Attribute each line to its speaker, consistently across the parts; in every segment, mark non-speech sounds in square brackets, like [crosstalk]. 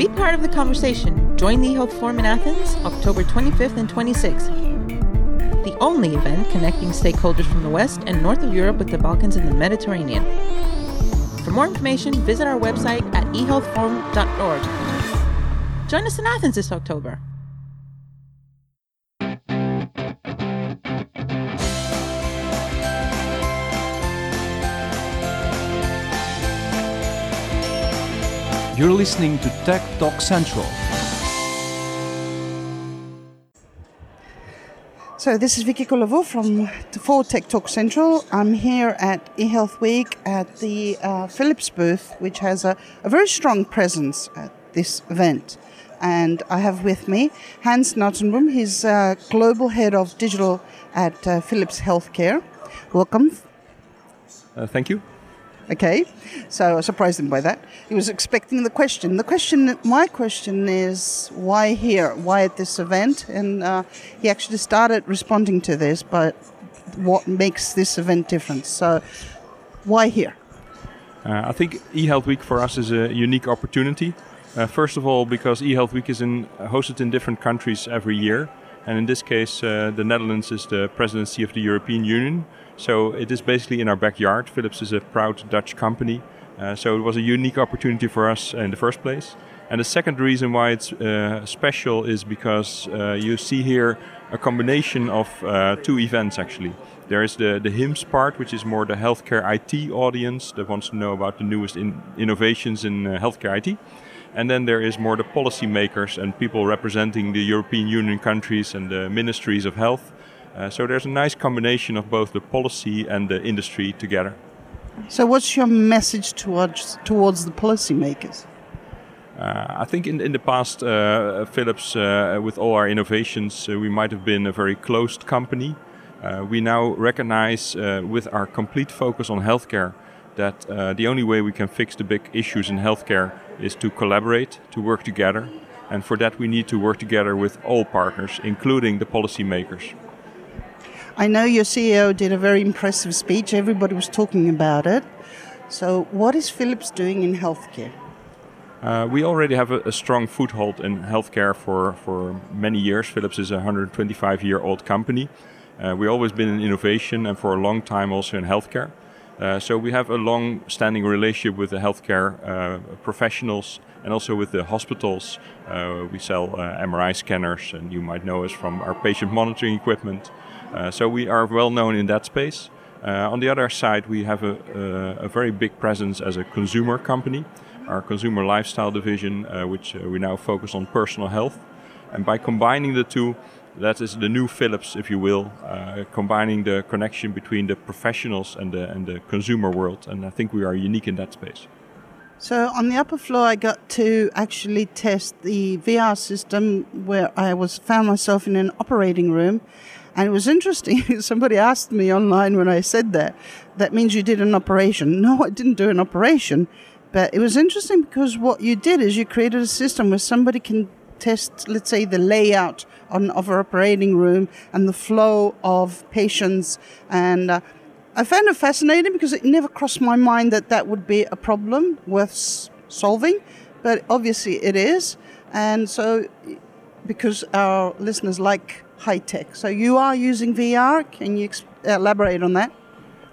Speaker 1: Be part of the conversation. Join the eHealth Forum in Athens, October 25th and 26th. The only event connecting stakeholders from the West and North of Europe with the Balkans and the Mediterranean. For more information, visit our website at ehealthforum.org. Join us in Athens this October.
Speaker 2: You're listening to Tech Talk Central.
Speaker 3: So this is Vicky Kolovou from for Tech Talk Central. I'm here at eHealth Week at the uh, Philips booth, which has a, a, very strong presence at this event. And I have with me Hans Notenboom. He's uh, global head of digital at uh, Philips Healthcare. Welcome.
Speaker 4: Uh, thank you.
Speaker 3: Okay, so I surprised him by that. He was expecting the question. The question, my question is, why here? Why at this event? And uh, he actually started responding to this, but what makes this event different? So, why here?
Speaker 4: Uh, I think eHealth Week for us is a unique opportunity. Uh, first of all, because eHealth Week is in, hosted in different countries every year, and in this case, uh, the Netherlands is the presidency of the European Union. So it is basically in our backyard. Philips is a proud Dutch company. Uh, so it was a unique opportunity for us in the first place. And the second reason why it's uh, special is because uh, you see here a combination of uh, two events actually. There is the, the HIMSS part, which is more the healthcare IT audience that wants to know about the newest in innovations in uh, healthcare IT. And then there is more the policymakers and people representing the European Union countries and the ministries of health so there's a nice combination of both the policy and the industry together.
Speaker 3: So, what's your message towards towards the policymakers?
Speaker 4: Uh, I think in, in the past, uh, Philips, uh, with all our innovations, uh, we might have been a very closed company. Uh, we now recognize, with our complete focus on healthcare, that the only way we can fix the big issues in healthcare is to collaborate, to work together. And for that, we need to work together with all partners, including the policymakers.
Speaker 3: I know your CEO did a very impressive speech. Everybody was talking about it. So, what is Philips doing in healthcare?
Speaker 4: Uh, we already have a, a, strong foothold in healthcare for, for many years. Philips is a 125 year old company. Uh, we've always been in innovation and for a long time also in healthcare. Uh, so we have a long standing relationship with the healthcare uh, professionals and also with the hospitals. Uh, we sell uh, MRI scanners, and you might know us from our patient monitoring equipment. Uh, so we are well known in that space. Uh, on the other side, we have a, a, a, very big presence as a consumer company. Our consumer lifestyle division, uh, which we now focus on personal health. And by combining the two, that is the new Philips, if you will, uh, combining the connection between the professionals and the, and the consumer world. And I think we are unique in that space.
Speaker 3: So on the upper floor, I got to actually test the VR system where I was found myself in an operating room, and it was interesting. [laughs] Somebody asked me online when I said that, that means you did an operation. [laughs] No, I didn't do an operation. But it was interesting because what you did is you created a system where somebody can test, let's say, the layout on, of an operating room and the flow of patients. And uh, I found it fascinating because it never crossed my mind that that would be a problem worth solving. But obviously it is. And so, because our listeners like high tech. So you are using VR. Can you elaborate on that?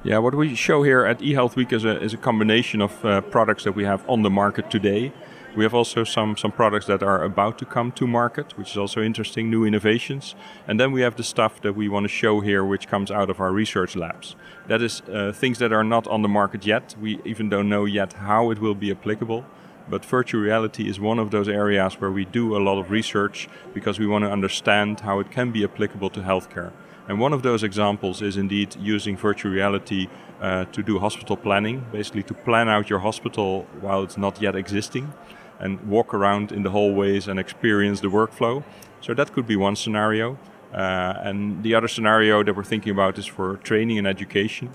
Speaker 4: Yeah, what we show here at eHealth Week is a, is a combination of uh, products that we have on the market today. We have also some, some products that are about to come to market, which is also interesting, new innovations. And then we have the stuff that we want to show here, which comes out of our research labs. That is uh, things that are not on the market yet. We even don't know yet how it will be applicable. But virtual reality is one of those areas where we do a lot of research because we want to understand how it can be applicable to healthcare. And one of those examples is indeed using virtual reality uh, to do hospital planning, basically to plan out your hospital while it's not yet existing and walk around in the hallways and experience the workflow. So that could be one scenario. Uh, and the other scenario that we're thinking about is for training and education.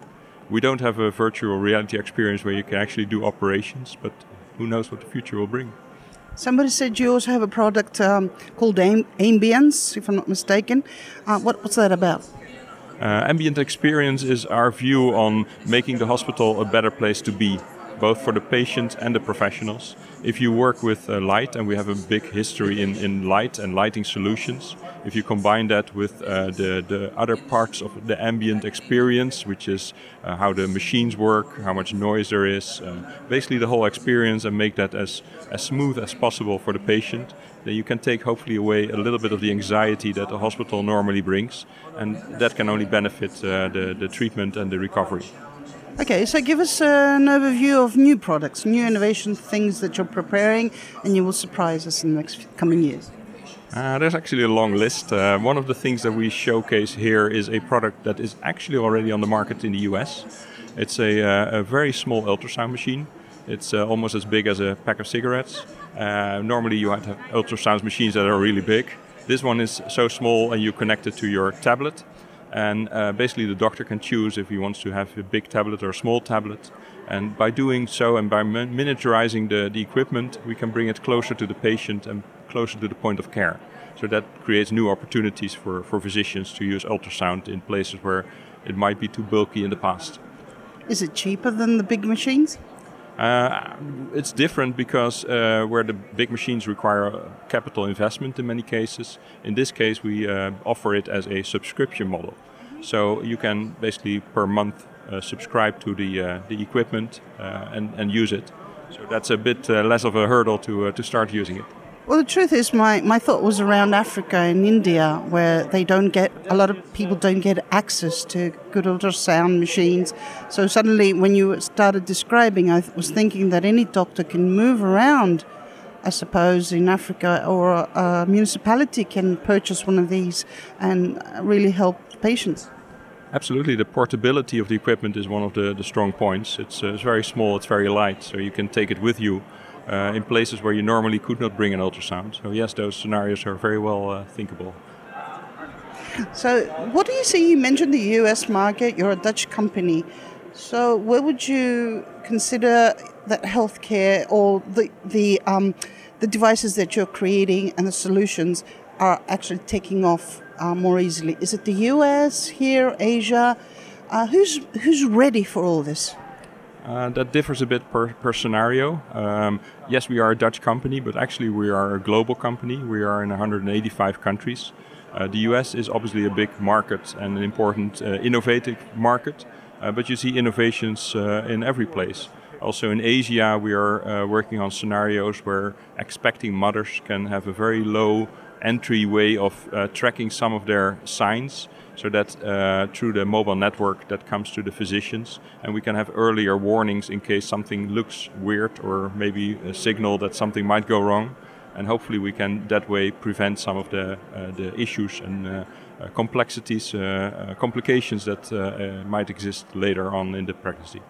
Speaker 4: We don't have a virtual reality experience where you can actually do operations, but who knows what the future will bring.
Speaker 3: Somebody said you also have a product um, called Ambience, if I'm not mistaken. Uh, what, what's that about?
Speaker 4: Uh, ambient experience is our view on making the hospital a better place to be. Both for the patients and the professionals. If you work with uh, light, and we have a big history in, in light and lighting solutions, if you combine that with uh, the, the other parts of the ambient experience, which is uh, how the machines work, how much noise there is, uh, basically the whole experience, and make that as, as smooth as possible for the patient, then you can take hopefully away a little bit of the anxiety that the hospital normally brings, and that can only benefit uh, the, the treatment and the recovery.
Speaker 3: Okay, so give us an overview of new products, new innovation things that you're preparing, and you will surprise us in the next coming years.
Speaker 4: Uh, there's actually a long list. Uh, one of the things that we showcase here is a product that is actually already on the market in the US. It's a, uh, a very small ultrasound machine. It's uh, almost as big as a pack of cigarettes. Uh, normally, you have ultrasound machines that are really big. This one is so small, and you connect it to your tablet. And uh, basically, the doctor can choose if he wants to have a big tablet or a small tablet. And by doing so and by miniaturizing the, the equipment, we can bring it closer to the patient and closer to the point of care. So that creates new opportunities for, for physicians to use ultrasound in places where it might be too bulky in the past.
Speaker 3: Is it cheaper than the big machines?
Speaker 4: Uh, it's different because uh, where the big machines require capital investment in many cases, in this case we uh, offer it as a subscription model. So you can basically per month uh, subscribe to the, uh, the equipment uh, and, and use it. So that's a bit less of a hurdle to, to start using it.
Speaker 3: Well, the truth is, my, my thought was around Africa and India, where they don't get, a lot of people don't get access to good ultrasound machines. So suddenly, when you started describing, I was thinking that any doctor can move around, I suppose, in Africa, or a municipality can purchase one of these and really help patients.
Speaker 4: Absolutely, the portability of the equipment is one of the, the strong points. It's, uh, it's very small, it's very light, so you can take it with you uh, in places where you normally could not bring an ultrasound. So yes, those scenarios are very well uh, thinkable.
Speaker 3: So, what do you see? You mentioned the US market, you're a Dutch company. So, where would you consider that healthcare or the, the, um, the devices that you're creating and the solutions are actually taking off uh, more easily? Is it the US, here, Asia? Uh, who's, who's ready for all this?
Speaker 4: Uh, that differs a bit per, per scenario. Um, yes, we are a Dutch company, but actually we are a global company. We are in 185 countries. Uh, the US is obviously a big market and an important uh, innovative market, uh, but you see innovations uh, in every place. Also in Asia, we are uh, working on scenarios where expecting mothers can have a very low entry way of tracking some of their signs so that uh, through the mobile network that comes to the physicians and we can have earlier warnings in case something looks weird or maybe a signal that something might go wrong and hopefully we can that way prevent some of the, uh, the issues and uh, uh complexities, uh, uh, complications that might exist later on in the pregnancy.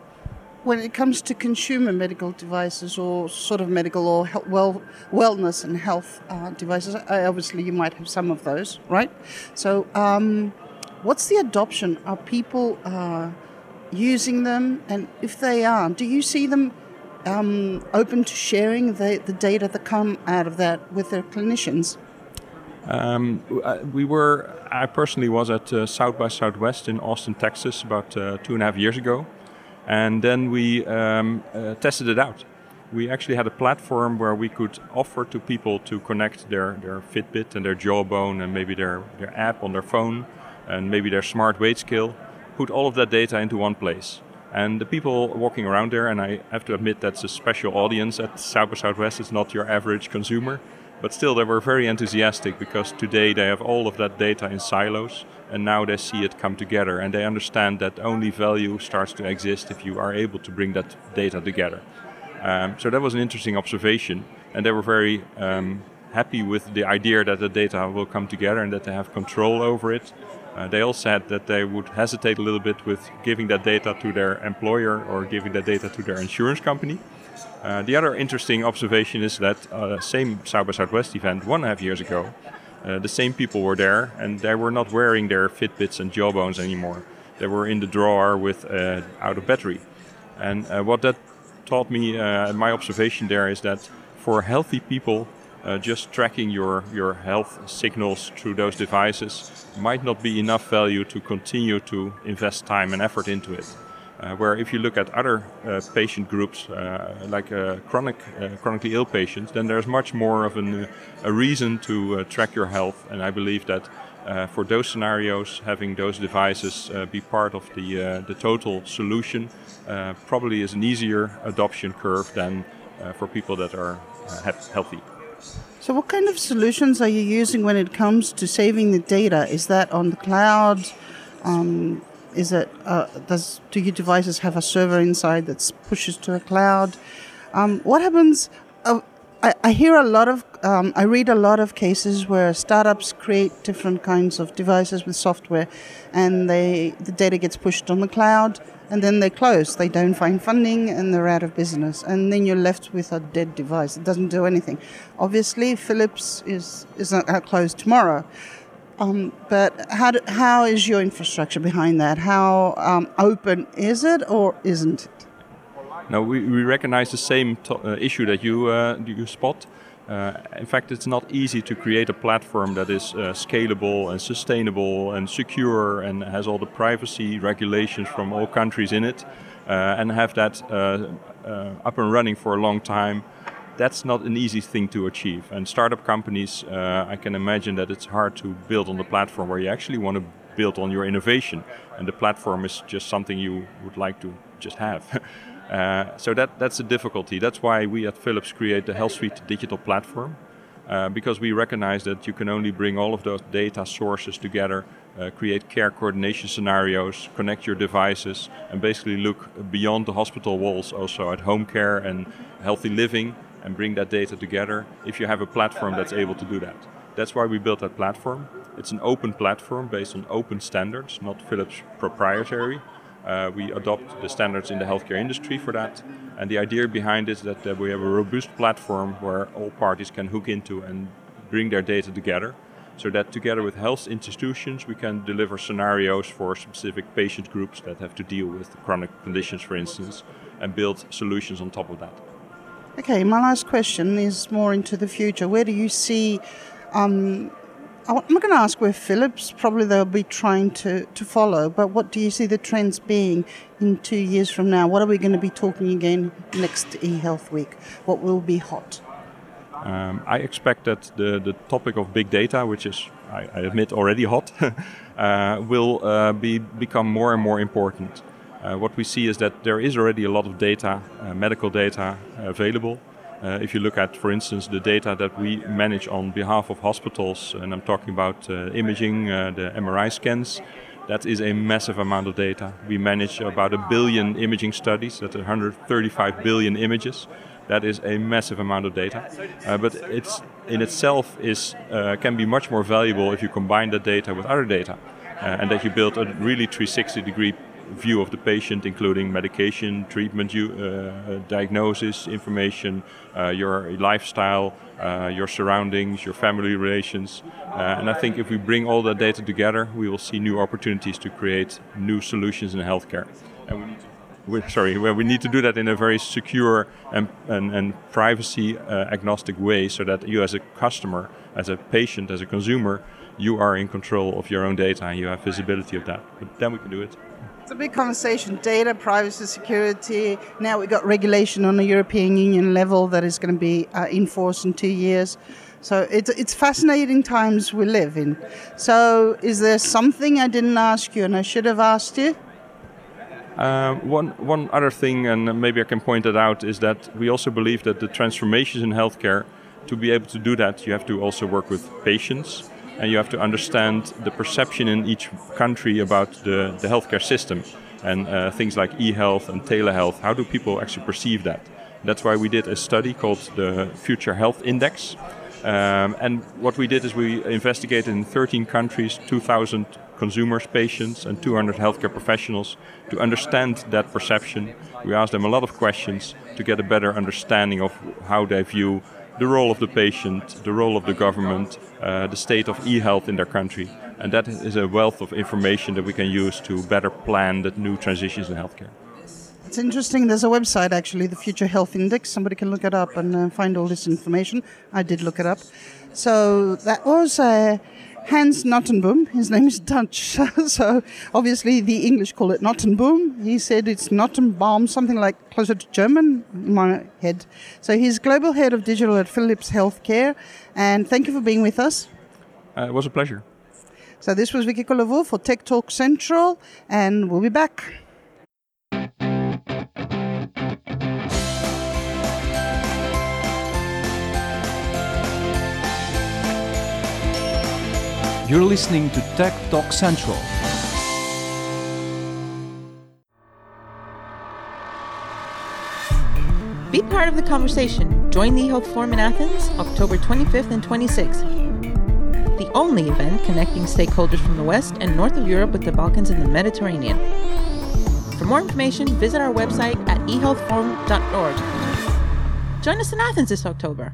Speaker 3: When it comes to consumer medical devices or sort of medical or well wellness and health devices, obviously you might have some of those, right? So um, What's the adoption? Are people uh, using them? And if they are, do you see them um, open to sharing the, the data that come out of that with their clinicians?
Speaker 4: Um, uh, we were, I personally was at uh, South by Southwest in Austin, Texas, about uh, two and a half years ago. And then we um, uh, tested it out. We actually had a platform where we could offer to people to connect their, their Fitbit and their Jawbone and maybe their, their app on their phone and maybe their smart weight scale, put all of that data into one place. And the people walking around there, and I have to admit that's a special audience at South by Southwest, it's not your average consumer, but still they were very enthusiastic because today they have all of that data in silos and now they see it come together and they understand that only value starts to exist if you are able to bring that data together. Um, so that was an interesting observation and they were very um, happy with the idea that the data will come together and that they have control over it uh, they all said that they would hesitate a little bit with giving that data to their employer or giving that data to their insurance company. Uh, the other interesting observation is that uh, same South by Southwest event one and a half years ago, uh, the same people were there and they were not wearing their Fitbits and Jawbones anymore. They were in the drawer with uh, out of battery. And uh, what that taught me, my observation there is that for healthy people, uh, just tracking your, your health signals through those devices might not be enough value to continue to invest time and effort into it. Uh, where if you look at other uh, patient groups, uh, like uh, chronic, uh, chronically ill patients, then there's much more of an, a reason to track your health. And I believe that for those scenarios, having those devices be part of the, the total solution probably is an easier adoption curve than for people that are healthy.
Speaker 3: So, what kind of solutions are you using when it comes to saving the data? Is that on the cloud? Um, is it uh, does do your devices have a server inside that pushes to a cloud? Um, what happens? Uh, I, I, hear a lot of um, I read a lot of cases where startups create different kinds of devices with software, and they the data gets pushed on the cloud, and then they close. They don't find funding, and they're out of business, and then you're left with a dead device. It doesn't do anything. Obviously, Philips is is not closed tomorrow. Um, but how, do, how is your infrastructure behind that? How um, open is it or isn't it?
Speaker 4: No, we, we recognize the same uh, issue that you, uh, you spot. Uh, in fact, it's not easy to create a platform that is uh, scalable and sustainable and secure and has all the privacy regulations from all countries in it uh, and have that uh, up and running for a long time that's not an easy thing to achieve. And startup companies, uh, I can imagine that it's hard to build on the platform where you actually want to build on your innovation, and the platform is just something you would like to just have. [laughs] uh, so that that's a difficulty. That's why we at Philips create the HealthSuite digital platform. Uh, because we recognize that you can only bring all of those data sources together, uh, create care coordination scenarios, connect your devices, and basically look beyond the hospital walls also at home care and healthy living and bring that data together if you have a platform that's able to do that. That's why we built that platform. It's an open platform based on open standards, not Philips proprietary. Uh, we adopt the standards in the healthcare industry for that. And the idea behind is that uh, we have a robust platform where all parties can hook into and bring their data together. So that together with health institutions, we can deliver scenarios for specific patient groups that have to deal with chronic conditions, for instance, and build solutions on top of that.
Speaker 3: Okay, my last question is more into the future. Where do you see? Um, I'm going to ask where Philips probably they'll be trying to, to follow, but what do you see the trends being in two years from now? What are we going to be talking again next eHealth Week? What will be hot?
Speaker 4: Um, I expect that the, the topic of big data, which is, I, I admit, already hot, [laughs] uh, will uh, be become more and more important. Uh, what we see is that there is already a lot of data, uh, medical data, available. Uh, if you look at, for instance, the data that we manage on behalf of hospitals, and I'm talking about uh, imaging, uh, the MRI scans, that is a massive amount of data. We manage about a billion imaging studies, that's 135 billion images. That is a massive amount of data, but it's in itself is can be much more valuable if you combine that data with other data, and that you build a really 360 degree view of the patient, including medication, treatment, uh, diagnosis, information, uh, your lifestyle, uh, your surroundings, your family relations. Uh, and I think if we bring all that data together, we will see new opportunities to create new solutions in healthcare. And we need to we're, sorry, well, we need to do that in a very secure and, and, and privacy uh, agnostic way so that you as a customer, as a patient, as a consumer, you are in control of your own data and you have visibility of that. But then we can do it.
Speaker 3: It's a big conversation. Data, privacy, security. Now we've got regulation on the European Union level that is going to be uh, enforced in two years. So it's, it's fascinating times we live in. So, is there something I didn't ask you and I should have asked you?
Speaker 4: Uh, one, one other thing, and maybe I can point it out, is that we also believe that the transformations in healthcare, to be able to do that, you have to also work with patients and you have to understand the perception in each country about the, the healthcare system and uh, things like e-health and telehealth. How do people actually perceive that? That's why we did a study called the Future Health Index. Um, and what we did is we investigated in 13 countries, 2,000 consumers, patients, and 200 healthcare professionals to understand that perception. We asked them a lot of questions to get a better understanding of how they view the role of the patient, the role of the government, uh, the state of e-health in their country. And that is a wealth of information that we can use to better plan the new transitions in healthcare.
Speaker 3: It's interesting. There's a website actually, the Future Health Index. Somebody can look it up and uh, find all this information. I did look it up. So that was a, Hans Nottenboom. His name is Dutch, [laughs] so obviously the English call it Nottenboom. He said it's Nottenbaum, something like closer to German in my head. So he's global head of digital at Philips Healthcare. And thank you for being with us.
Speaker 4: Uh, it was a pleasure.
Speaker 3: So this was Vicky Kolovou for Tech Talk Central, and we'll be back.
Speaker 2: You're listening to Tech Talk Central.
Speaker 1: Be part of the conversation. Join the eHealth Forum in Athens, October 25th and 26th. The only event connecting stakeholders from the West and North of Europe with the Balkans and the Mediterranean. For more information, visit our website at ehealthforum.org. Join us in Athens this October.